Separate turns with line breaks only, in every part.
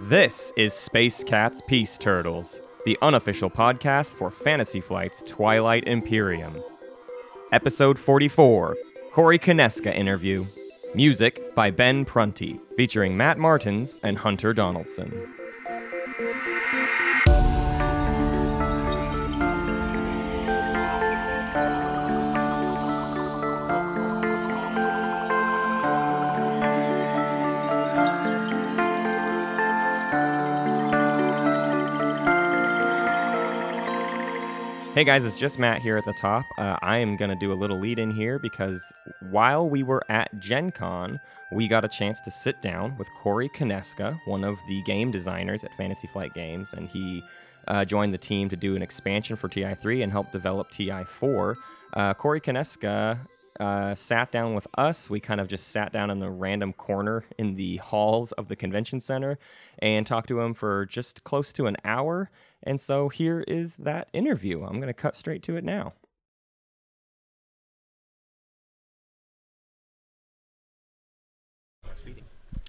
This is Space Cats Peace Turtles, the unofficial podcast for Fantasy Flight's Twilight Imperium. Episode 44 Corey Konieczka interview. Music by Ben Prunty, featuring Matt Martins and Hunter Donaldson. Hey guys, it's just Matt here at the top. Uh, I am going to do a little lead in here because while we were at Gen Con, we got a chance to sit down with Corey Konieczka, one of the game designers at Fantasy Flight Games, and he uh, joined the team to do an expansion for TI3 and help develop TI4. Uh, Corey Konieczka uh, sat down with us. We kind of just sat down in the random corner in the halls of the convention center and talked to him for just close to an hour. And so here is that interview. I'm going to cut straight to it now.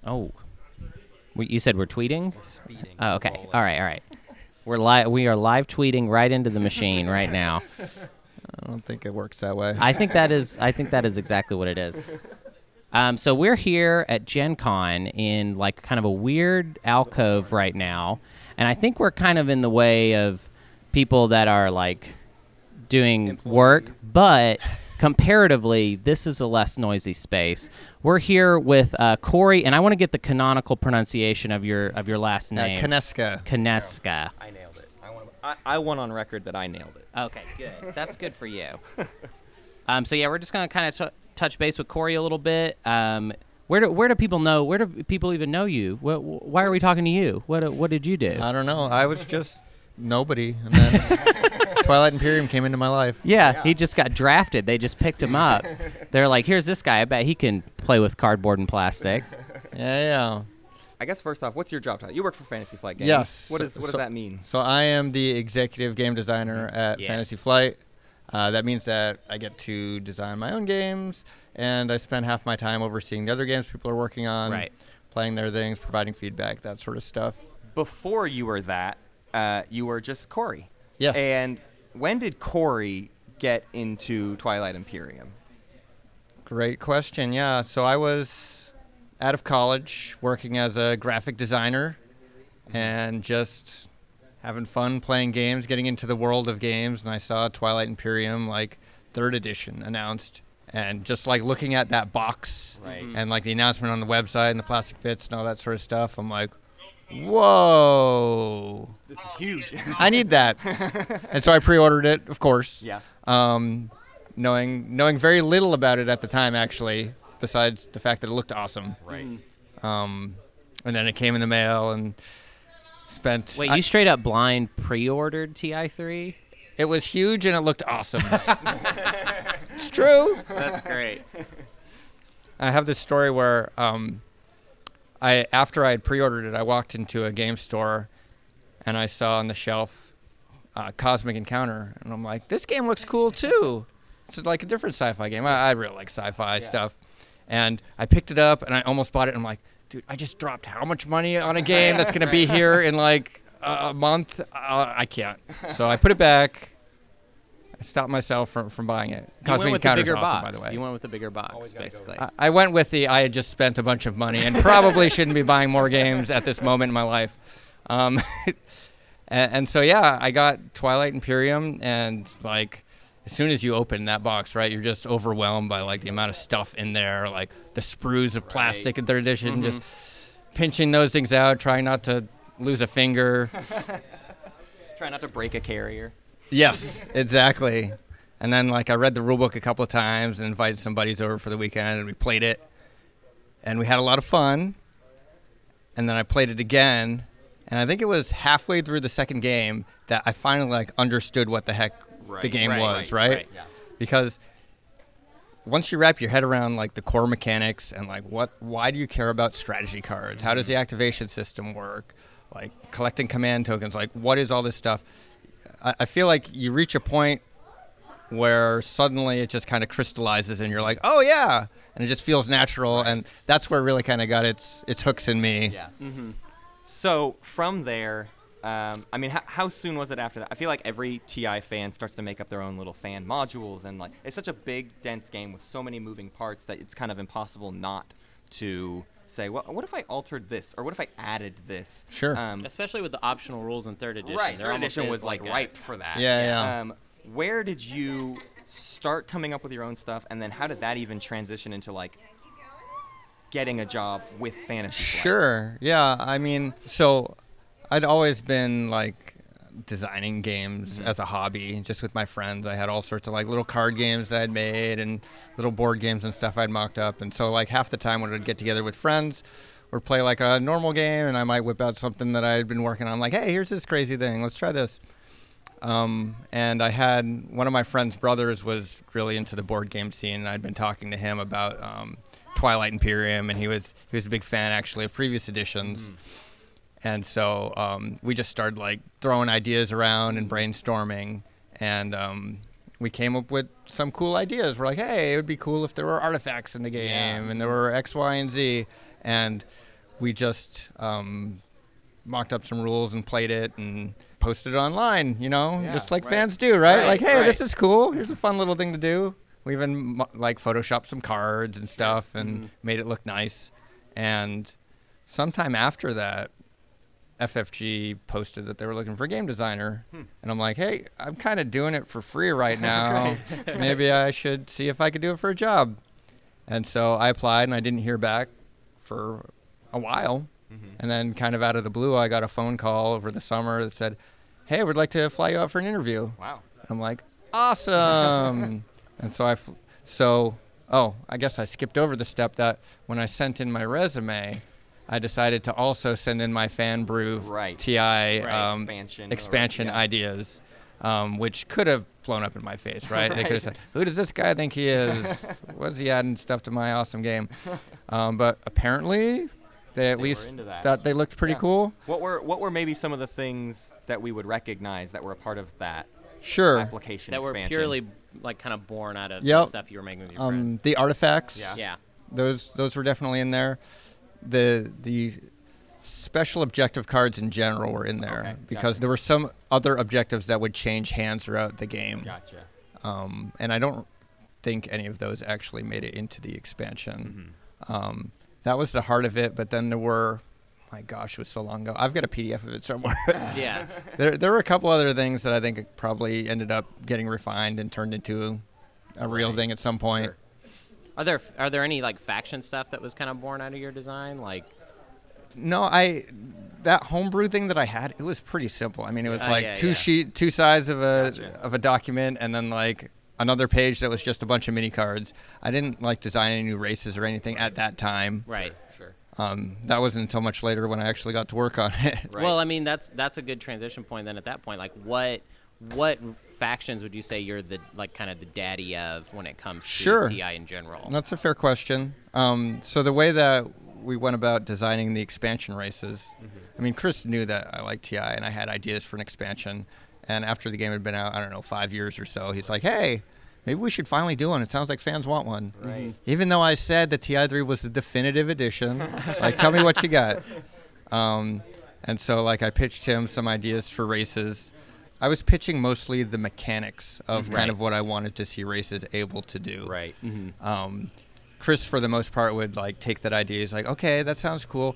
Oh, we, you said we're tweeting. Oh, okay. All right. All right. We're live. We are live tweeting right into the machine right now.
I don't think it works that way.
I think that is. I think that is exactly what it is. Um, so we're here at Gen Con in like kind of a weird alcove right now, and I think we're kind of in the way of people that are like doing work, but comparatively, this is a less noisy space. We're here with uh, Corey, and I want to get the canonical pronunciation of your of your last
Uh,
name,
Konieczka.
Konieczka.
I nailed it. I want. I, I won on record that I nailed it.
Okay, good. That's good for you. Um, so yeah, we're just gonna kind of t- touch base with Corey a little bit. Um, where do where do people know? Where do people even know you? What, why are we talking to you? What what did you do?
I don't know. I was just nobody, and then Twilight Imperium came into my life.
yeah, he just got drafted. They just picked him up. They're like, here's this guy. I bet he can play with cardboard and plastic.
Yeah, yeah.
I guess first off, what's your job title? You work for Fantasy Flight Games.
Yes.
What, is,
So-
what
so-
does that mean?
So I am the executive game designer mm-hmm. at
Yes.
Fantasy Flight. Uh, that means that I get to design my own games, and I spend half my time overseeing the other games people are working on,
Right.
playing their things, providing feedback, that sort of stuff.
Before you were that, uh, you were just Corey.
Yes.
And when did Corey get into Twilight Imperium?
Great question. Yeah. So I was out of college working as a graphic designer and just having fun playing games, getting into the world of games. And I saw Twilight Imperium, like third edition, announced. And just like looking at that box
Right.
and like the announcement on the website and the plastic bits and all that sort of stuff, I'm like, whoa,
This is huge.
I need that. and so I pre ordered it, of course
yeah.
um, knowing knowing very little about it at the time, actually, besides the fact that it looked awesome.
Right.
Um, and then it came in the mail and spent.
Wait,
I-
you straight up blind pre-ordered TI3?
it was huge and it looked awesome. it's true.
That's great.
I have this story where um, I after I had pre-ordered it, I walked into a game store and I saw on the shelf uh, Cosmic Encounter, and I'm like, this game looks cool too. It's like a different sci-fi game. I, I really like sci-fi stuff, and I picked it up and I almost bought it. And I'm like, dude, I just dropped how much money on a game that's gonna be here in like a, a month? Uh, I can't. So I put it back. I stopped myself from, from buying it.
You
Cosmic
went with the bigger
awesome,
box.
by the way.
You went with the bigger box, basically.
I, I went with the I had just spent a bunch of money and probably shouldn't be buying more games at this moment in my life. Um, and, and so yeah, I got Twilight Imperium and like as soon as you open that box, right, you're just overwhelmed by like the amount of stuff in there, like the sprues of plastic in third edition, just pinching those things out, trying not to lose a finger.
Try not to break a carrier.
Yes, exactly. And then like I read the rulebook a couple of times and invited some buddies over for the weekend and we played it. And we had a lot of fun. And then I played it again and I think it was halfway through the second game that I finally like understood what the heck the game
right,
was,
right,
right?
right.
Yeah.
Because once you wrap your head around like the core mechanics and like what why do you care about strategy cards? How does mm-hmm. the activation system work? Like collecting command tokens, like what is all this stuff? I, I feel like you reach a point where suddenly it just kind of crystallizes and you're like, oh yeah, and it just feels natural, and that's where it really kind of got its its hooks in me.
Yeah. Mm-hmm. So from there, um, I mean, how, how soon was it after that? I feel like every TI fan starts to make up their own little fan modules, and like it's such a big, dense game with so many moving parts that it's kind of impossible not to say, well, what if I altered this, or what if I added this?
Sure.
Um,
Especially with the optional rules in third edition.
right.
There
Third edition was like
a-
ripe for that.
Yeah, yeah.
Um, where did you start coming up with your own stuff, and then how did that even transition into like getting a job with fantasy? Flight?
Sure. Yeah. I mean, so I'd always been like designing games as a hobby, just with my friends. I had all sorts of like little card games that I'd made and little board games and stuff I'd mocked up. And so like half the time when I'd get together with friends or play like a normal game, and I might whip out something that I had been working on. Like, hey, here's this crazy thing. Let's try this. Um, and I had one of my friend's brothers was really into the board game scene, and I'd been talking to him about um, Twilight Imperium, and he was he was a big fan actually of previous editions. And so um, we just started like throwing ideas around and brainstorming, and um, we came up with some cool ideas. We're like, hey, it would be cool if there were artifacts in the game, and there were X, Y, and Z, and we just um, mocked up some rules and played it and posted it online. You know,
Yeah,
just like
right.
fans do, right?
Right,
like, hey, this is cool. Here's a fun little thing to do. We even like photoshopped some cards and stuff and
Mm-hmm.
made it look nice. And sometime after that, FFG posted that they were looking for a game designer,
Hmm.
and I'm like, hey, I'm kind of doing it for free right now. Maybe I should see if I could do it for a job. And so I applied, and I didn't hear back for a while.
Mm-hmm.
And then, kind of out of the blue, I got a phone call over the summer that said, "Hey, we'd like to fly you out for an interview."
Wow.
I'm like, awesome. and so I, fl- so, oh, I guess I skipped over the step that when I sent in my resume, I decided to also send in my fan brew
Right.
TI um,
Expansion or-
expansion
yeah.
ideas, um, which could have blown up in my face, right? They could have said, "Who does this guy think he is? What's he adding stuff to my awesome game?" Um, but apparently, they at
were
least thought they looked pretty
Yeah.
cool.
What were what were maybe some of the things that we would recognize that were a part of that
Sure.
application
that were purely like kind of born out of
Yep.
the stuff you were making with your
Um,
friends.
the artifacts.
Yeah.
Yeah.
those those were definitely in there. The the special objective cards in general were in there
Okay,
because
gotcha.
there were some other objectives that would change hands throughout the game.
Gotcha.
Um, and I don't think any of those actually made it into the expansion.
Mm-hmm.
Um, that was the heart of it, but then there were. My gosh, it was so long ago. I've got a PDF of it somewhere.
Yeah.
there, there were a couple other things that I think probably ended up getting refined and turned into a real
Right.
thing at some point.
Sure.
Are there are there any like faction stuff that was kind of born out of your design? Like
No, I that homebrew thing that I had, it was pretty simple. I mean, it was
Uh,
like
yeah,
two
yeah.
sheet, two sides of a
Gotcha.
of a document, and then like another page that was just a bunch of mini cards. I didn't like design any new races or anything at that time.
right.
Sure.
Um, that wasn't until much later when I actually got to work on it.
Right.
Well, I mean that's that's a good transition point then at that point. Like what what factions would you say you're the like kind of the daddy of when it comes to
Sure.
TI in general?
That's a fair question. Um, so the way that we went about designing the expansion races, I mean, Chris knew that I liked TI and I had ideas for an expansion. And after the game had been out, I don't know, five years or so, he's like, "Hey, maybe we should finally do one. It sounds like fans want one."
Right.
Even though I said the TI3 was the definitive edition, like, tell me what you got. Um, and so, like, I pitched him some ideas for races. I was pitching mostly the mechanics of
Right.
kind of what I wanted to see races able to do
Right.
um, Chris, for the most part, would like take that idea. He's like, okay, that sounds cool.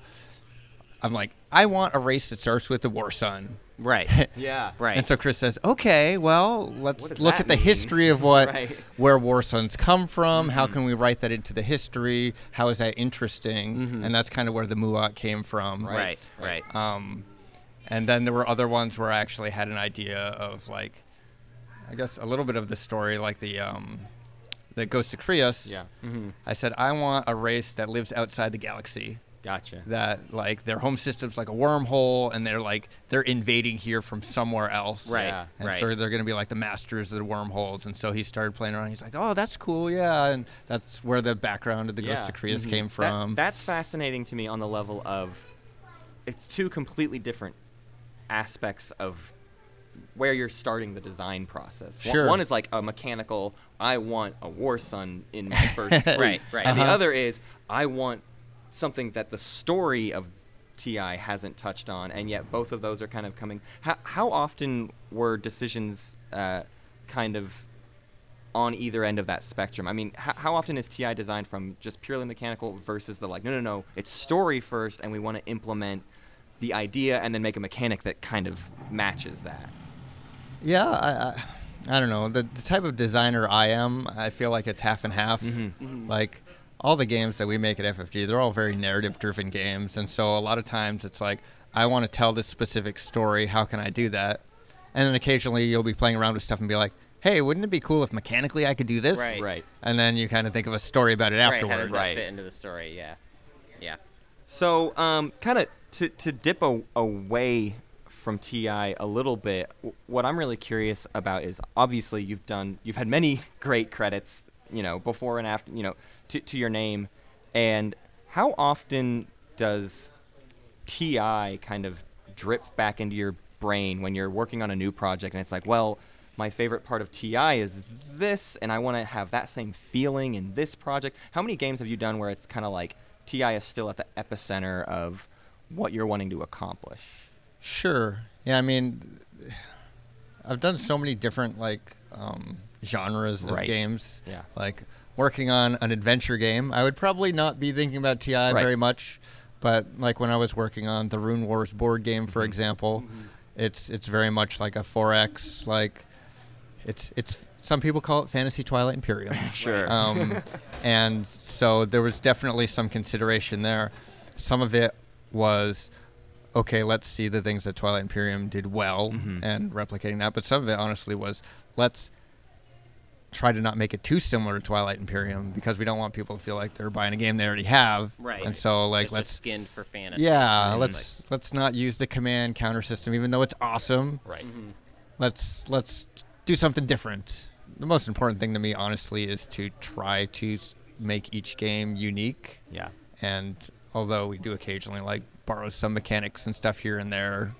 I'm like, I want a race that starts with the War Sun.
Right.
Yeah.
Right.
And so Chris says, okay, well, let's look at the history of what
Right.
where War Suns come from. How
Mm-hmm.
can we write that into the history? How is that interesting?
Mhm.
And that's kind of where the Muaat came from.
right. Right.
Um, and then there were other ones where I actually had an idea of like, I guess a little bit of the story, like the um, the Ghost of Creuss.
Yeah.
hmm
I said I want a race that lives outside the galaxy.
Gotcha.
That like their home system's like a wormhole, and they're like they're invading here from somewhere else.
Right.
Yeah.
And
right.
so they're going to be like the masters of the wormholes. And so he started playing around. He's like, "Oh, that's cool, yeah." And that's where the background of the Ghost
Yeah.
of Creuss
Mhm.
came
That-
from.
that's fascinating to me on the level of it's two completely different aspects of where you're starting the design process. One-
Sure.
One is like a mechanical. I want a war sun in my first.
Right, right.
And the
Uh-huh.
other is I want something that the story of TI hasn't touched on, and yet both of those are kind of coming. How, how often were decisions uh, kind of on either end of that spectrum? I mean, how, how often is TI designed from just purely mechanical versus the like, no, no, no, it's story first, and we want to implement the idea and then make a mechanic that kind of matches that?
Yeah, I, I, I don't know. The, the type of designer I am, I feel like it's half and half.
Mhm.
Like all the games that we make at FFG, they're all very narrative-driven games, and so a lot of times it's like I want to tell this specific story. How can I do that? And then occasionally you'll be playing around with stuff and be like, "Hey, wouldn't it be cool if mechanically I could do this?"
Right.
Right.
And then you kind of think of a story about it
Right, how
afterwards.
does that
Right.
fit into the story? Yeah, yeah.
So, um, kind of to, to dip a, away from TI a little bit, what I'm really curious about is obviously you've done, you've had many great credits, you know, before and after, you know, to, to your name. And how often does TI kind of drip back into your brain when you're working on a new project and it's like, well, my favorite part of TI is this, and I want to have that same feeling in this project. How many games have you done where it's kind of like TI is still at the epicenter of what you're wanting to accomplish?
Sure. Yeah, I mean, I've done so many different like um, genres of
Right.
games.
Yeah.
Like working on an adventure game, I would probably not be thinking about TI
Right.
very much, but like when I was working on the Rune Wars board game,
Mm-hmm.
for example, it's it's very much like a 4X. Like it's it's some people call it Fantasy Twilight Imperium.
Sure.
Um, and so there was definitely some consideration there. Some of it was, okay, let's see the things that Twilight Imperium did well
Mhm.
and replicating that. But some of it, honestly, was let's try to not make it too similar to Twilight Imperium because we don't want people to feel like they're buying a game they already have.
Right.
And so, like,
It's
let's.
just skinned for fantasy.
yeah, let's let's not use the command counter system, even though it's awesome.
right.
Mhm.
Let's let's do something different. The most important thing to me, honestly, is to try to make each game unique.
Yeah.
And although we do occasionally like borrow some mechanics and stuff here and there,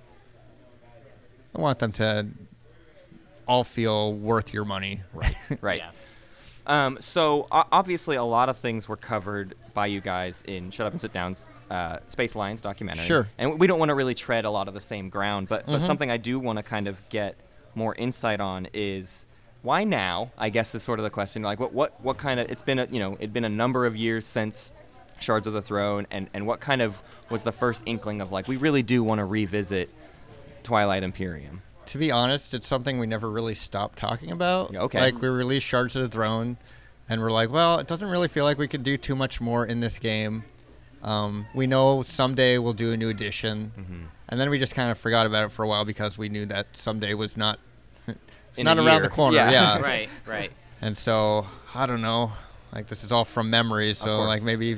I want them to all feel worth your money.
Right. Right.
Yeah.
Um, so o- obviously, a lot of things were covered by you guys in Shut Up and Sit Down's uh, Space Lions documentary.
Sure.
And we don't want to really tread a lot of the same ground, but, but
Mhm.
something I do want to kind of get more insight on is why now? I guess is sort of the question. Like, what what what kind of? It's been a you know it'd been a number of years since Shards of the Throne, and and what kind of was the first inkling of like we really do want to revisit Twilight Imperium?
To be honest, it's something we never really stopped talking about.
Okay.
Like we released Shards of the Throne, and we're like, well, it doesn't really feel like we could do too much more in this game. Um, we know someday we'll do a new edition,
Mm-hmm.
and then we just kind of forgot about it for a while because we knew that someday was not. it's
In
not around
year.
the corner.
Yeah.
yeah.
right, right.
And so I don't know. Like this is all from memory. So like maybe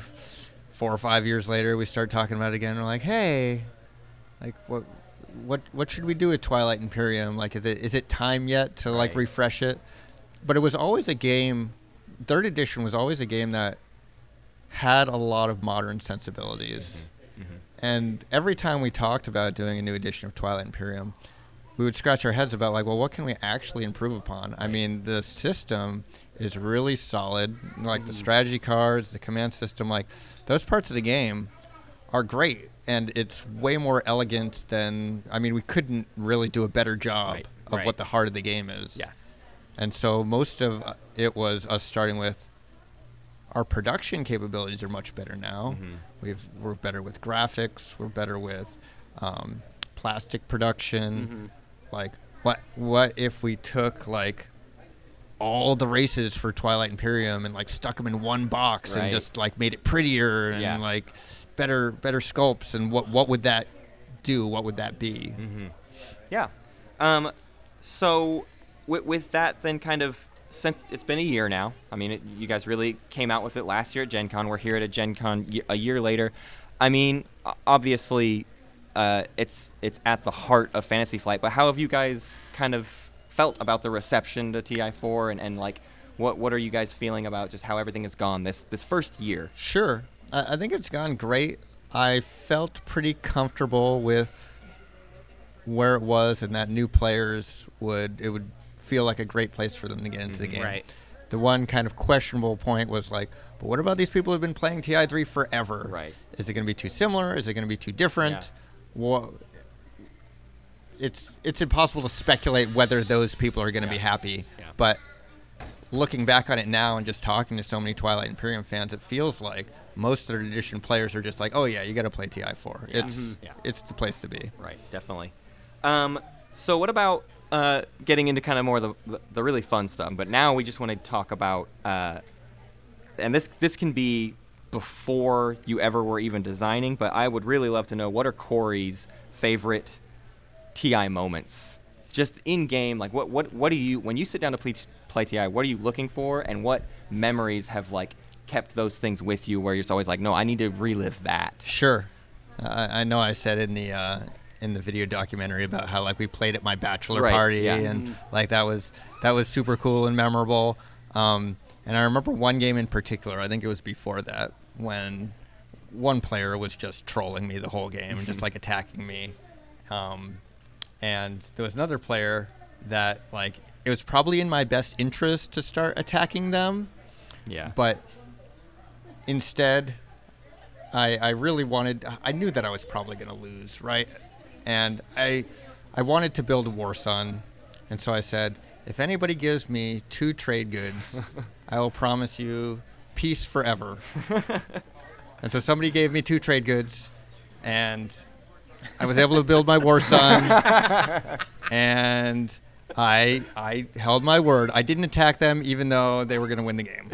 four or five years later, we start talking about it again. We're like, hey, like what, what, what should we do with Twilight Imperium? Like, is it is it time yet to like
Right.
refresh it? But it was always a game. Third edition was always a game that had a lot of modern sensibilities.
Mm-hmm.
And every time we talked about doing a new edition of Twilight Imperium, we would scratch our heads about like, well, what can we actually improve upon? I mean, the system is really solid. Like the strategy cards, the command system, like those parts of the game are great, and it's way more elegant than. I mean, we couldn't really do a better job
Right.
of
Right.
what the heart of the game is.
Yes.
And so most of uh, it was us starting with our production capabilities are much better now.
Mhm.
We've we're better with graphics. We're better with um, plastic production.
Mhm.
Like what what if we took like all the races for Twilight Imperium and like stuck them in one box
Right.
and just like made it prettier and
Yeah.
like better better sculpts and what what would that do? What would that be?
Mm-hmm. Yeah. Um, so with, with that, then kind of since it's been a year now. I mean, it, you guys really came out with it last year at Gen Con. We're here at a Gen Con y- a year later. I mean, obviously, uh, it's it's at the heart of Fantasy Flight. But how have you guys kind of felt about the reception to TI4 and, and like what what are you guys feeling about just how everything has gone this this first year?
Sure. I, I think it's gone great. I felt pretty comfortable with where it was and that new players would it would feel like a great place for them to get into the game.
Right.
The one kind of questionable point was like, but what about these people who've been playing TI3 forever?
Right.
Is it going to be too similar? Is it going to be too different? Wha- it's it's impossible to speculate whether those people are going to be happy.
Yeah.
But looking back on it now and just talking to so many Twilight Imperium fans, it feels like most third edition players are just like, oh yeah, you got to play TI4.
Yeah.
It's
Mhm. Yeah.
it's the place to be.
Right, definitely. Um, so what about uh, getting into kind of more of the, the the really fun stuff? But now we just want to talk about, uh, and this this can be before you ever were even designing. But I would really love to know what are Corey's favorite TI moments, just in game. Like what what what do you when you sit down to play, play TI? What are you looking for, and what memories have like kept those things with you? Where you're always like, no, I need to relive that.
Sure. I, I know I said in the uh, in the video documentary about how like we played at my bachelor
Right,
party
yeah.
and like that was that was super cool and memorable. Um, and I remember one game in particular. I think it was before that when one player was just trolling me the whole game and just like attacking me. Um, and there was another player that like it was probably in my best interest to start attacking them
Yeah.
but instead I, I really wanted i knew that i was probably going to lose right and i i wanted to build a war sun and so i said if anybody gives me two trade goods i will promise you peace forever and so somebody gave me two trade goods and i was able to build my war sun and I I held my word. I didn't attack them, even though they were going to win the game.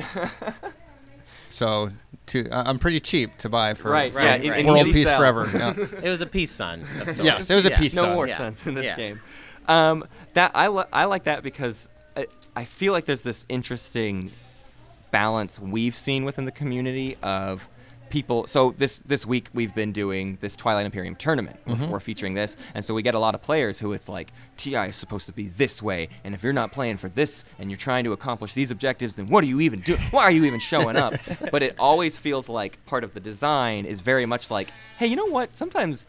so, to I- I'm pretty cheap to buy for,
Right,
for
right, right.
world peace
sell.
forever. Yeah.
It was a peace sun.
Yes, it was a
Yeah.
peace
no
sign.
war
Yeah.
sense in this
Yeah.
game. Um, that I li- I like that because I, I feel like there's this interesting balance we've seen within the community of people. So this this week we've been doing this Twilight Imperium tournament.
Mm-hmm.
We're featuring this, and so we get a lot of players who it's like Ti is supposed to be this way, and if you're not playing for this and you're trying to accomplish these objectives, then what are you even doing? Why are you even showing up? but it always feels like part of the design is very much like, hey, you know what? Sometimes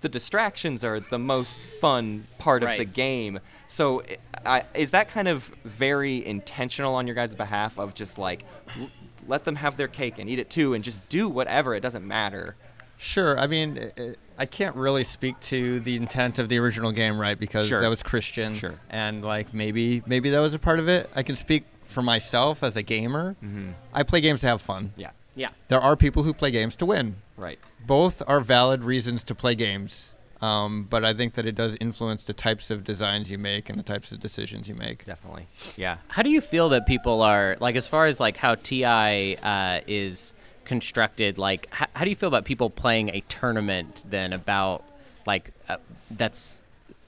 the distractions are the most fun part of the game. So, I, is that kind of very intentional on your guys' behalf of just like l- let them have their cake and eat it too, and just do whatever? It doesn't matter.
Sure. I mean, i- i- I can't really speak to the intent of the original game, right? Because
Sure.
that was Christian,
Sure.
and like maybe maybe that was a part of it. I can speak for myself as a gamer. Mm-hmm. I play games to have fun.
Yeah.
Yeah.
There are people who play games to win.
Right.
both are valid reasons to play games. Um, but I think that it does influence the types of designs you make and the types of decisions you make.
Definitely. Yeah.
How do you feel that people are like, as far as like how Ti uh, is constructed? Like, how, how do you feel about people playing a tournament then about like uh, that's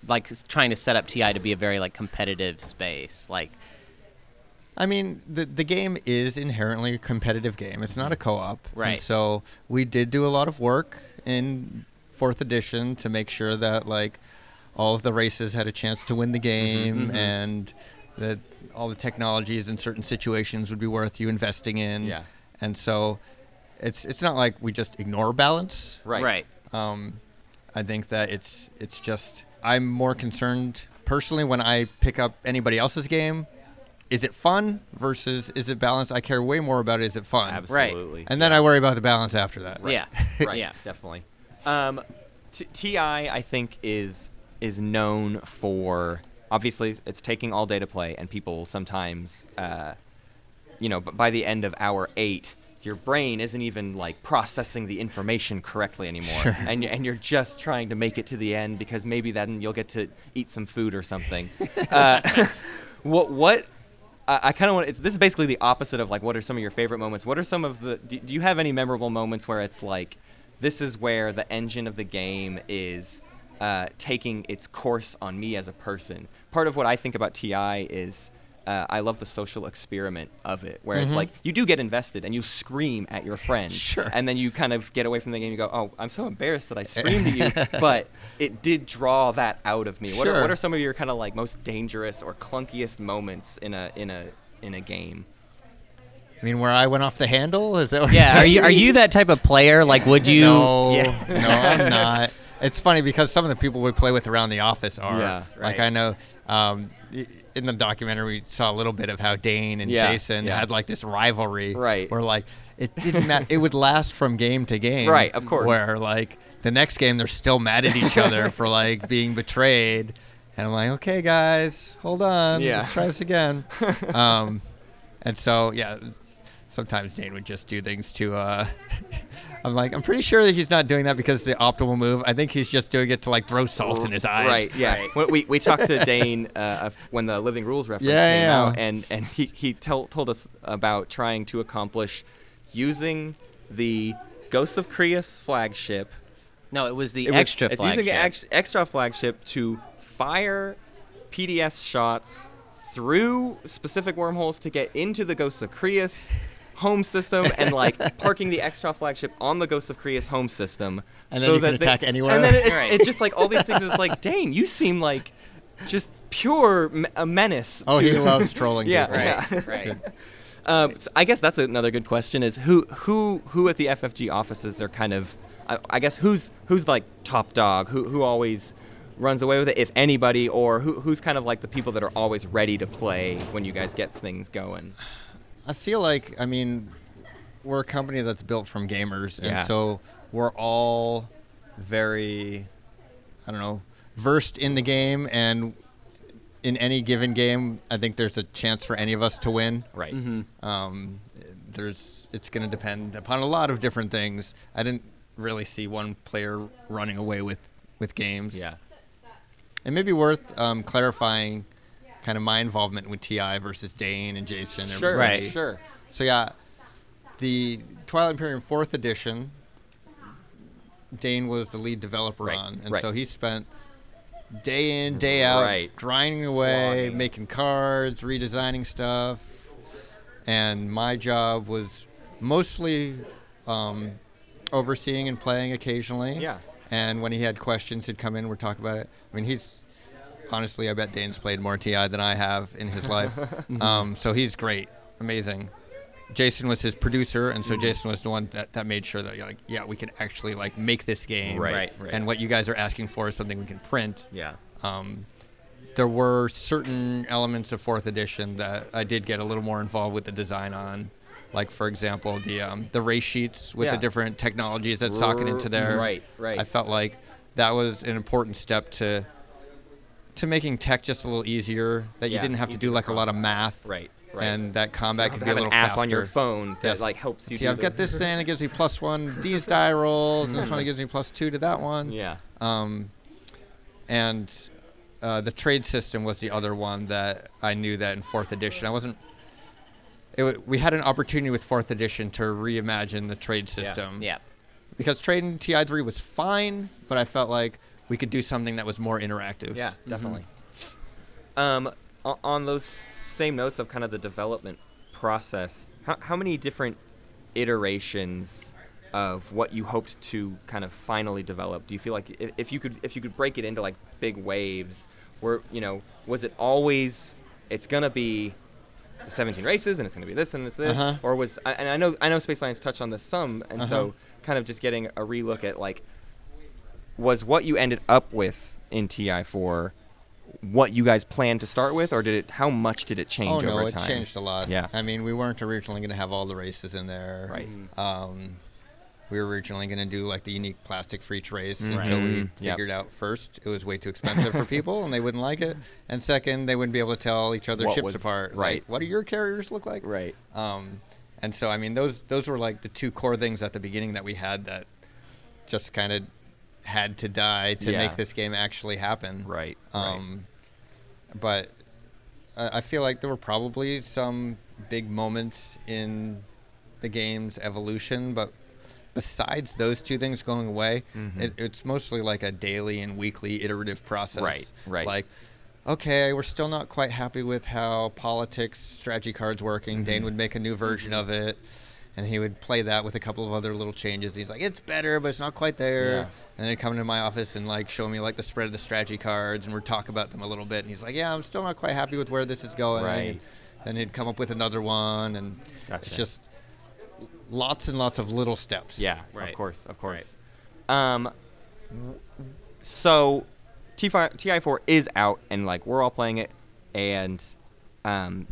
like trying to set up Ti to be a very like competitive space? Like,
I mean, the the game is inherently a competitive game. It's not a co-op, and
Right.
so we did do a lot of work in fourth edition to make sure that like all of the races had a chance to win the game, and that all the technologies in certain situations would be worth you investing in.
Yeah.
And so, it's it's not like we just ignore balance.
Right.
right.
Um, I think that it's it's just I'm more concerned personally when I pick up anybody else's game. Is it fun versus is it balanced? I care way more about is it fun,
Absolutely.
and then I worry about the balance after that.
Yeah.
right.
Yeah.
Definitely. Um, t- Ti, I think, is is known for obviously it's taking all day to play, and people sometimes, uh, you know, b- by the end of hour eight, your brain isn't even like processing the information correctly anymore,
Sure.
and and you're just trying to make it to the end because maybe then you'll get to eat some food or something. uh, what what I, I kind of want. This is basically the opposite of like what are some of your favorite moments. What are some of the? Do, do you have any memorable moments where it's like, this is where the engine of the game is uh, taking its course on me as a person. Part of what I think about Ti is. Uh, I love the social experiment of it, where it's like you do get invested and you scream at your friend,
Sure.
and then you kind of get away from the game. You go, "Oh, I'm so embarrassed that I screamed at you," but it did draw that out of me. What are what are some of your kind of like most dangerous or clunkiest moments in a in a in a game?
I mean, where I went off the handle is that? what-
Yeah. Are you are you that type of player? Like, would you?
No,
Yeah.
no, I'm not. it's funny because some of the people we play with around the office are
Yeah,
like. I know um, in the documentary we saw a little bit of how Dane and
Yeah,
Jason
yeah.
had like this rivalry,
Right.
Where like it didn't matter; it would last from game to game,
Right, of course.
Where like the next game they're still mad at each other for like being betrayed, and I'm like, okay, guys, hold on,
Yeah.
let's try this again. um, and so yeah, sometimes Dane would just do things to. Uh, I'm like, I'm pretty sure that he's not doing that because it's the optimal move. I think he's just doing it to like throw salt in his eyes.
Right. Yeah. When we, we talked to Dane uh, when the Living Rules reference
Yeah,
came
yeah.
out, and and he he tell, told us about trying to accomplish using the Ghosts of Creuss flagship.
No, it was the
It was-
extra
it's using the ex, extra flagship to fire PDS shots through specific wormholes to get into the Ghosts of Creuss home system and like parking the extra flagship on the Ghost of Creuss's home system.
And then
so
you can
that they-
attack anywhere.
And then it's,
Right.
it's just like all these things It's like, Dane, you seem like just pure me- a menace.
Oh,
to-
he loves trolling.
Yeah,
people.
yeah.
right.
Um, so I guess that's another good question: is who who who at the FFG offices are kind of, I, I guess who's who's like top dog, who who always runs away with it, if anybody, or who who's kind of like the people that are always ready to play when you guys get things going.
I feel like, I mean, we're a company that's built from gamers, and
Yeah.
so we're all very, I don't know, versed in the game, and in any given game, I think there's a chance for any of us to win.
Right.
Um, there's, it's going to depend upon a lot of different things. I didn't really see one player running away with with games.
Yeah.
It may be worth um, clarifying kind of my involvement with Ti versus Dane and Jason.
Sure.
everybody.
Right.
Sure.
So yeah, the Twilight Imperium fourth edition. Dane was the lead developer
Right,
on, and
right.
so he spent day in day out
Right.
grinding away,
Slogging.
making cards, redesigning stuff, and my job was mostly um, overseeing and playing occasionally.
Yeah.
And when he had questions, he'd come in. We'd talk about it. I mean, he's honestly, I bet Dane's played more TI than I have in his life. um, so he's great, amazing. Jason was his producer, and so
Mm-hmm.
Jason was the one that, that made sure that like, yeah, we can actually like make this game.
Right,
Right.
right.
And what you guys are asking for is something we can print.
Yeah.
Um, there were certain elements of fourth edition that I did get a little more involved with the design on, like for example the um, the race sheets with
Yeah.
the different technologies that socket into there.
Right, right.
I felt like that was an important step to to making tech just a little easier. That you didn't have to do
easier
like a lot of math.
Right. Right.
And that combat could
have
be a little
an
little
app
faster.
on your phone that
Yes.
like helps you.
See,
do
I've
the-
got this thing. It gives me plus one these die rolls, and this one gives me plus two to that one.
Yeah.
Um, and uh, the trade system was the other one that I knew that in fourth edition I wasn't. It, we had an opportunity with fourth edition to reimagine the trade system.
Yeah.
Because trading TI3 was fine, but I felt like we could do something that was more interactive.
Yeah, definitely. Um, o- on those same notes of kind of the development process, how, how many different iterations of what you hoped to kind of finally develop? Do you feel like if, if you could if you could break it into like big waves, where you know was it always it's gonna be the 17 races and it's gonna be this and it's this,
Uh-huh.
or was I- and I know I know Space Lions touched on this some, and
Uh-huh.
so kind of just getting a relook at like was what you ended up with in TI4 what you guys planned to start with, or did it? How much did it change
Oh no,
over
it changed a lot.
Yeah.
I mean, we weren't originally going to have all the races in there.
Right.
Um, we were originally going to do like the unique plastic for each race until we
Mhm. Yep.
figured out first it was way too expensive for people and they wouldn't like it, and second they wouldn't be able to tell each other's
What
ships
was-
apart.
right.
Like, what do your carriers look like?
Right.
Um, and so I mean those those were like the two core things at the beginning that we had that just kind of had to die to
Yeah.
make this game actually happen.
Right.
Um, but I I feel like there were probably some big moments in the game's evolution, but besides those two things going away,
Mhm.
it, it's mostly like a daily and weekly iterative process.
Right, right.
Like, okay, we're still not quite happy with how politics strategy cards working.
Mm-hmm.
Dane would make a new version of it. And he would play that with a couple of other little changes. He's like, "It's better, but it's not quite there."
Yeah.
And then he'd come into my office and like show me like the spread of the strategy cards, and we'd talk about them a little bit. And he's like, "Yeah, I'm still not quite happy with where this is going."
Right.
And then he'd come up with another one, and
Gotcha.
it's just lots and lots of little steps.
Yeah.
Right.
Of course. Of course. Um, so T5, TI4 is out and like we're all playing it and um,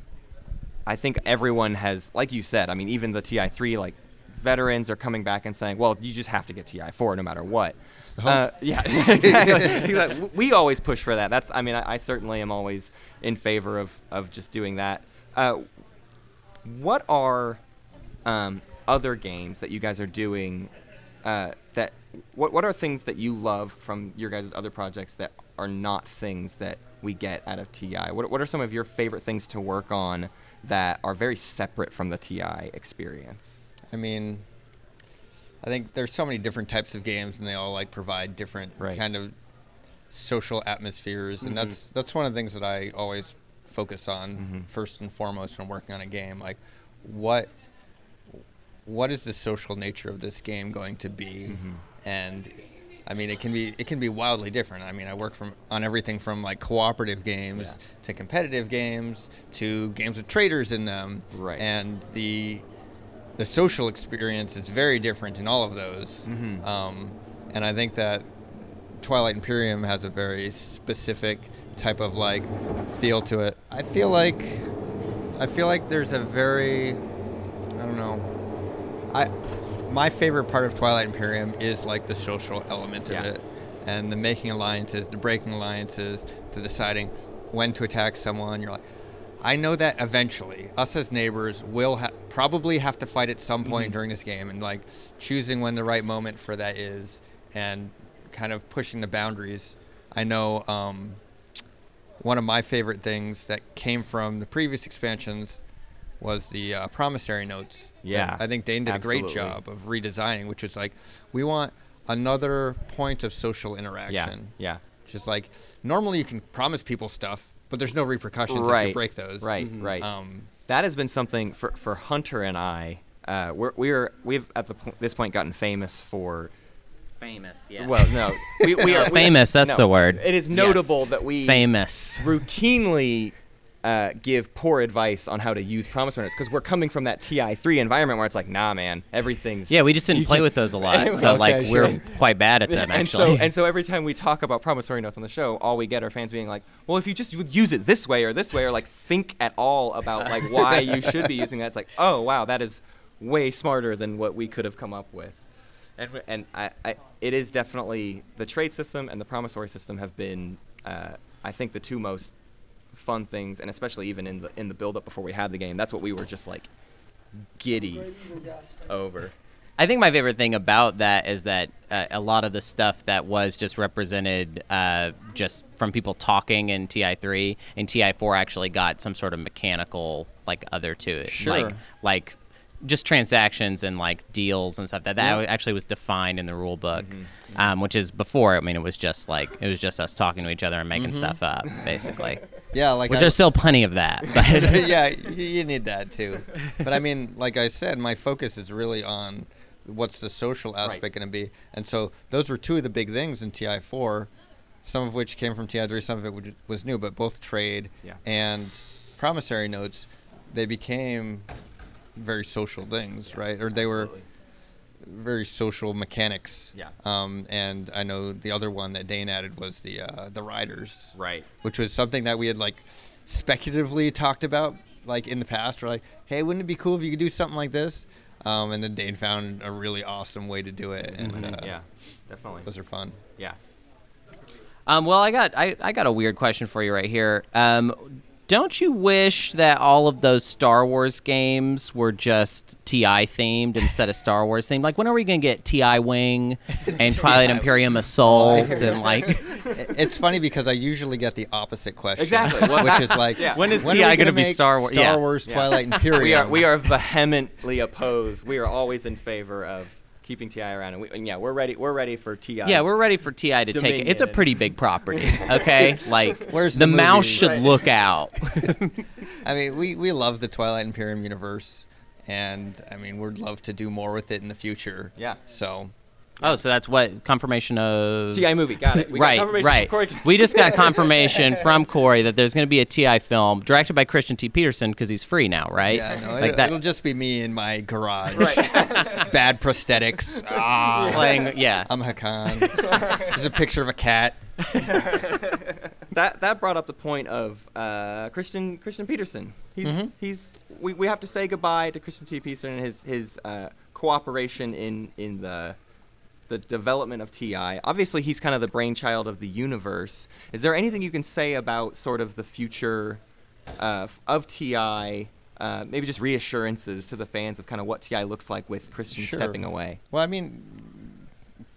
I think everyone has like you said I mean even the TI3 like veterans are coming back and saying well you just have to get TI4 no matter what uh, yeah exactly. We always push for that that's I mean I, I certainly am always in favor of, of just doing that uh, what are um, other games that you guys are doing uh, that what what are things that you love from your guys' other projects that are not things that we get out of TI? What what are some of your favorite things to work on that are very separate from the TI experience?
I mean, I think there's so many different types of games, and they all like provide different
Right.
kind of social atmospheres, and
Mhm.
that's that's one of the things that I always focus on
Mhm.
first and foremost when working on a game. Like, what what is the social nature of this game going to be?
Mhm.
And I mean, it can be it can be wildly different. I mean, I work from on everything from like cooperative games
Yeah.
to competitive games to games with traders in them.
Right.
And the the social experience is very different in all of those.
Mhm.
Um, and I think that Twilight Imperium has a very specific type of like feel to it. I feel like I feel like there's a very I don't know. I my favorite part of Twilight Imperium is like the social element of
Yeah.
it and the making alliances, the breaking alliances, the deciding when to attack someone. You're like I know that eventually us as neighbors will ha- probably have to fight at some point
Mhm.
during this game and like choosing when the right moment for that is and kind of pushing the boundaries. I know um, one of my favorite things that came from the previous expansions was the uh, promissory notes.
Yeah,
I think Dane did a great job of redesigning, which is like we want another point of social
Yeah,
interaction.
yeah,
Just like normally you can promise people stuff, but there's no repercussions if you
Right,
break those.
right,
Mhm.
right.
Um,
that has been something for for Hunter and I. Uh, we're we're we've at the po- this point gotten famous for
Famous, yeah.
well no we, we are we-
Famous, that's
no,
the word.
It is
Yes.
notable that we
famous.
routinely uh, give poor advice on how to use promissory notes because we're coming from that TI3 environment where it's like, nah, man, everything's
Yeah, we just didn't play
can-
with those a lot, so
Okay,
like
sure.
we're quite bad at them
and
actually.
so and so every time we talk about promissory notes on the show, all we get are fans being like, "Well, if you just would use it this way or this way, or like think at all about like why you should be using that," it's like, "Oh, wow, that is way smarter than what we could have come up with." And and I, I it is definitely the trade system and the promissory system have been, uh, I think, the two most fun things, and especially even in the in the build up before we had the game, that's what we were just like giddy over.
I think my favorite thing about that is that uh, a lot of the stuff that was just represented uh, just from people talking in TI3 and TI4 actually got some sort of mechanical like other to it,
Sure.
like like just transactions and like deals and stuff that that
Yeah.
actually was defined in the rule book,
Mm-hmm.
um, which is before. I mean, it was just like it was just us talking to each other and making
Mhm.
stuff up, basically.
yeah, like
which
I-
there's still plenty of that. But
yeah, you, need that too. But I mean, like I said, my focus is really on what's the social aspect going to be, and so those were two of the big things in TI4, some of which came from TI3, some of it was new, but both trade
Yeah.
and promissory notes, they became very social things, right? Or they were very social mechanics.
Yeah.
Um, and I know the other one that Dane added was the uh, the riders
Right.
which was something that we had like speculatively talked about like in the past. We're like, hey, wouldn't it be cool if you could do something like this? Um, and then Dane found a really awesome way to do it, and uh,
yeah, definitely.
those are fun.
Yeah.
Um, well, I got I, I got a weird question for you right here. Um, don't you wish that all of those Star Wars games were just TI themed instead of Star Wars themed? Like, when are we gonna get TI Wing and Twilight Imperium Assault oh, and like?
it's funny because I usually get the opposite question,
Exactly.
Which is like,
Yeah.
When is
are we
TI gonna be Star Wars-
Star
yeah.
Wars
Yeah.
Twilight Imperium.
we are we are vehemently opposed. We are always in favor of keeping Ti around, and, we, and yeah, we're ready. We're ready for Ti.
Yeah, we're ready for TI to take it. It's a pretty big property, okay? Like,
Where's
the,
the
mouse should
Right.
look out.
I mean, we, we love the Twilight Imperium universe, and I mean, we'd love to do more with it in the future.
Yeah.
So,
Oh, so that's what confirmation of
TI movie. Got it. We got
right,
from
right.
Corey.
we just got confirmation from Corey that there's going to be a TI film directed by Christian T. Peterson because he's free now, right?
Yeah, no,
like
it,
that
it'll just be me in my garage.
Right.
Bad prosthetics. Ah,
playing. Yeah,
I'm Hacan. There's a picture of a cat.
that that brought up the point of uh, Christian Christian Peterson. He's
Mhm.
he's we, we have to say goodbye to Christian T. Peterson and his his uh, cooperation in in the the development of TI. Obviously, he's kind of the brainchild of the universe. Is there anything you can say about sort of the future uh, of TI? Uh, maybe just reassurances to the fans of kind of what TI looks like with Christian
Sure.
stepping away.
Well, I mean,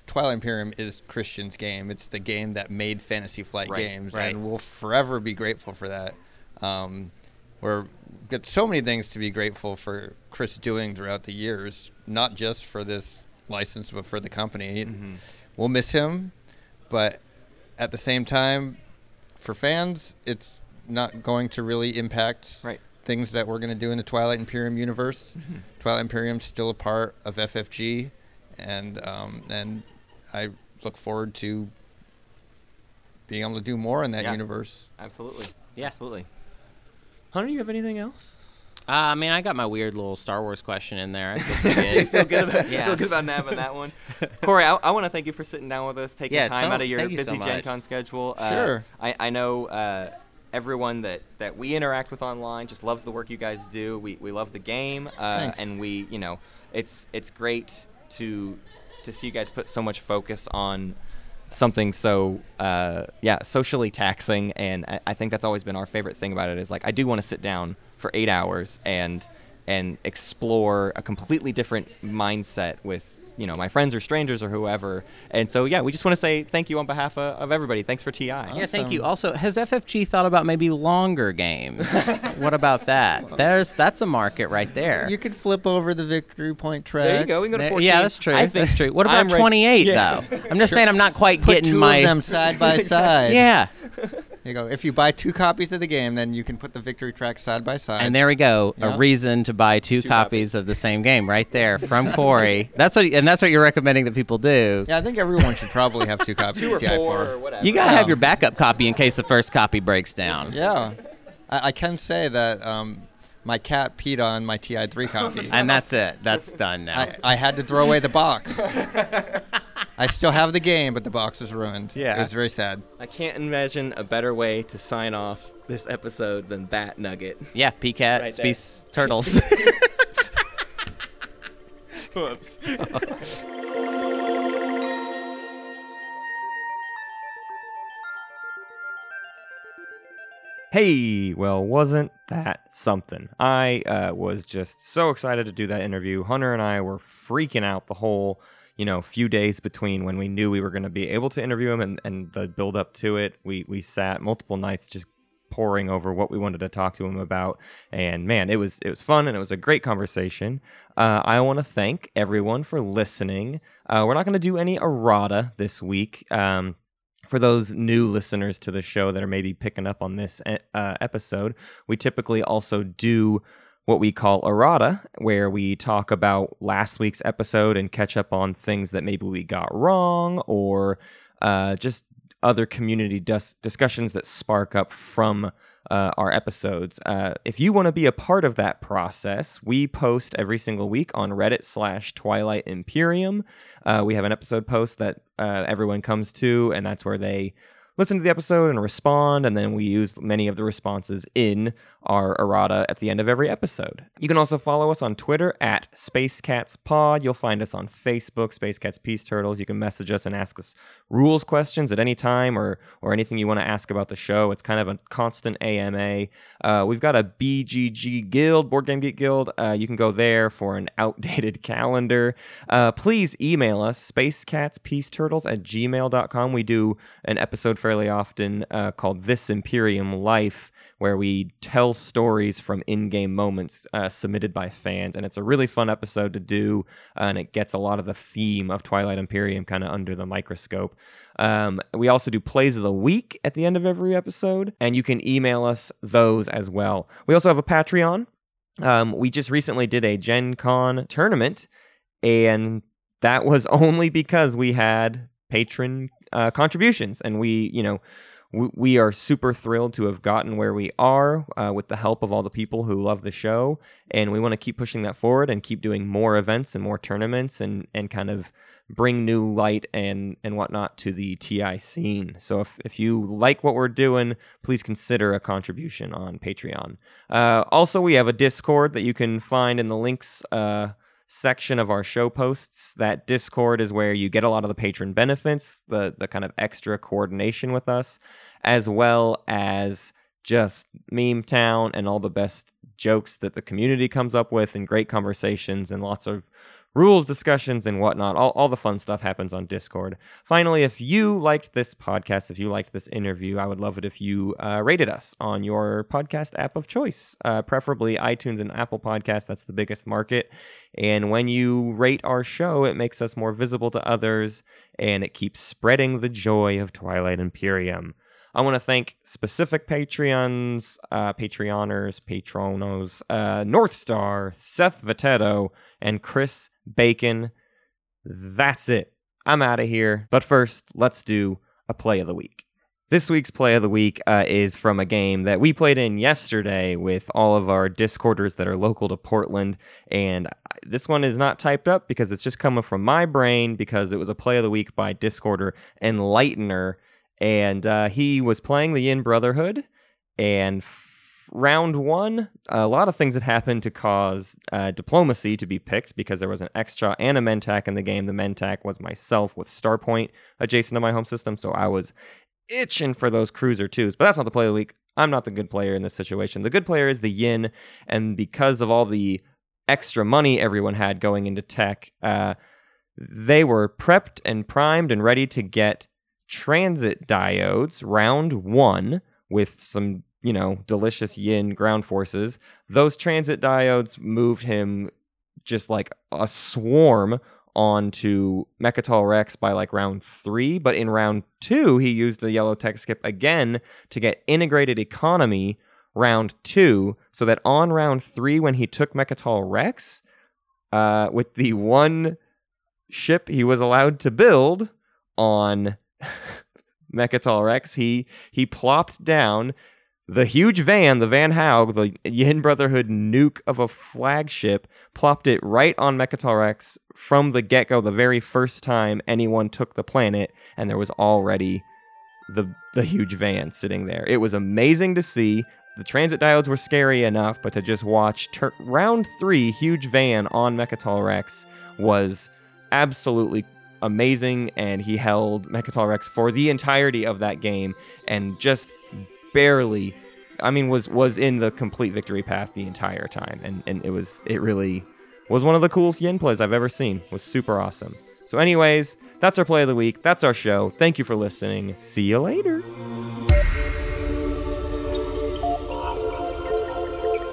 Twilight Imperium is Christian's game. It's the game that made Fantasy Flight
Right,
games,
right.
and we'll forever be grateful for that. Um, we're got so many things to be grateful for Chris doing throughout the years, not just for this license, but for the company.
Mhm.
We'll miss him, but at the same time, for fans, it's not going to really impact
Right.
things that we're going to do in the Twilight Imperium universe. Twilight Imperium's still a part of FFG, and um, and I look forward to being able to do more in that
Yeah.
universe.
Absolutely.
Yeah.
Absolutely. Hunter, you have anything else?
Uh, I mean, I got my weird little Star Wars question in there. I feel
you
good.
feel good about,
Yeah.
feel good about nabbing that one. Corey, I, I want to thank you for sitting down with us, taking
Yeah,
time
so-
out of your
thank you
busy
so
Gen Con schedule. Uh,
Sure.
I, I know uh, everyone that, that we interact with online just loves the work you guys do. We, we love the game, uh,
Thanks.
and we you know it's it's great to to see you guys put so much focus on something so uh, yeah socially taxing and I, I think that's always been our favorite thing about it is like i do want to sit down for eight hours and and explore a completely different mindset with you know my friends or strangers or whoever and so yeah we just want to say thank you on behalf of, of everybody thanks for ti
Yeah, thank you. Also, has FFG thought about maybe longer games? what about that? There's that's a market right there.
You could flip over the victory point track.
there you go we can go to 14.
yeah, that's true.
I think
that's true. What
I'm
about
ready-
28
Yeah.
though? I'm just saying I'm not quite
Put
getting
two
my
of them side by side.
Yeah.
There you go. If you buy two copies of the game, then you can put the victory track side by side.
And there we go.
Yeah.
A reason to buy two,
Two
copies of the same game right there from Corey. that's what and that's what you're recommending that people do.
yeah, I think everyone should probably have two copies
two or
of TI4.
four or whatever
You got to
Yeah.
have your backup copy in case the first copy breaks down.
Yeah, I, I can say that um, my cat peed on my TI3 copy.
And that's it. That's done now.
I, I had to throw away the box. I still have the game, but the box is ruined.
Yeah.
it was very sad.
i can't imagine a better way to sign off this episode than that nugget
yeah, PCAT,
Right there.
Space Turtles.
whoops
Hey, well, wasn't that something? I uh, was just so excited to do that interview. Hunter and I were freaking out the whole, you know, few days between when we knew we were going to be able to interview him and, and the build up to it. We we sat multiple nights just poring over what we wanted to talk to him about, and man, it was it was fun and it was a great conversation. Uh, I want to thank everyone for listening. Uh, we're not going to do any errata this week. Um, for those new listeners to the show that are maybe picking up on this e- uh, episode, we typically also do what we call errata, where we talk about last week's episode and catch up on things that maybe we got wrong or uh, just other community dis- discussions that spark up from uh, our episodes. Uh, if you want to be a part of that process, we post every single week on Reddit slash Twilight Imperium. Uh, we have an episode post that uh, everyone comes to, and that's where they listen to the episode and respond, and then we use many of the responses in our errata at the end of every episode. You can also follow us on Twitter at SpaceCatsPod. You'll find us on Facebook, Space Cats Peace Turtles. You can message us and ask us rules questions at any time or or anything you want to ask about the show. It's kind of a constant AMA. Uh, we've got a BGG Guild, Board Game Geek Guild. Uh, you can go there for an outdated calendar. Uh, please email us, spacecatspieceturtles at gmail.com. We do an episode fairly often uh, called This Imperium Life, where we tell stories from in game moments uh, submitted by fans. And it's a really fun episode to do, uh, and it gets a lot of the theme of Twilight Imperium kind of under the microscope. Um, we also do plays of the week at the end of every episode, and you can email us those as well. We also have a Patreon. Um, we just recently did a Gen Con tournament, and that was only because we had patron uh, contributions, and we, you know, we, are super thrilled to have gotten where we are uh, with the help of all the people who love the show, and we want to keep pushing that forward and keep doing more events and more tournaments and and kind of bring new light and and whatnot to the TI scene. So if if you like what we're doing, please consider a contribution on Patreon. Uh, also, we have a Discord that you can find in the links. Uh, section of our show posts. That Discord is where you get a lot of the patron benefits, the the kind of extra coordination with us, as well as just meme town and all the best jokes that the community comes up with and great conversations and lots of rules discussions and whatnot. All, all the fun stuff happens on discord. Finally if you liked this podcast if you liked this interview i would love it if you uh, rated us on your podcast app of choice uh, preferably itunes and apple podcast that's the biggest market. And when you rate our show it makes us more visible to others and it keeps spreading the joy of twilight imperium I want to thank specific Patreons, uh, Patreoners, Patronos, uh, North Star, Seth Vitetto, and Chris Bacon. That's it. I'm out of here. But first, let's do a play of the week. This week's play of the week uh, is from a game that we played in yesterday with all of our Discorders that are local to Portland. And this one is not typed up because it's just coming from my brain because it was a play of the week by Discorder Enlightener and uh, he was playing the Yin Brotherhood. And f- round one, a lot of things had happened to cause uh, diplomacy to be picked because there was an extra and a Mentak in the game. The Mentak was myself with Starpoint adjacent to my home system, so I was itching for those cruiser twos. But that's not the play of the week. I'm not the good player in this situation. The good player is the Yin, and because of all the extra money everyone had going into tech, uh, they were prepped and primed and ready to get transit diodes, round one, with some, you know, delicious yin ground forces. Those transit diodes moved him just like a swarm onto Mecatol Rex by like round three. But in round two, he used the yellow tech skip again to get integrated economy round two, so that on round three, when he took Mecatol Rex, uh, with the one ship he was allowed to build on Mecatol Rex, he he plopped down the huge van, the Van Hauge, the Yin Brotherhood nuke of a flagship, plopped it right on Mecatol Rex from the get go, the very first time anyone took the planet, and there was already the the huge van sitting there. It was amazing to see. The transit diodes were scary enough, but to just watch round three, huge van on Mecatol Rex was absolutely amazing, and he held Mecatol Rex for the entirety of that game, and just barely, I mean, was was in the complete victory path the entire time, and and it was it really was one of the coolest Yin plays I've ever seen. Was super awesome. So, anyways, that's our play of the week. That's our show. Thank you for listening. See you later.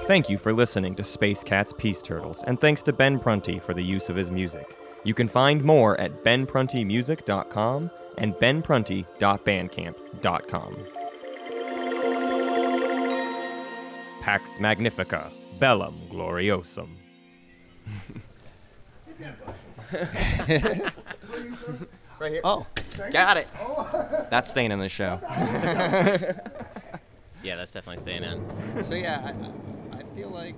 Thank you for listening to Space Cats Peace Turtles, and thanks to Ben Prunty for the use of his music. You can find more at benpruntymusic.com and benprunty.bandcamp.com. Pax Magnifica, Bellum Gloriosum.
Right here.
Oh,
Got it. That's staying in the show.
Yeah, that's definitely staying in.
so yeah, I, I feel like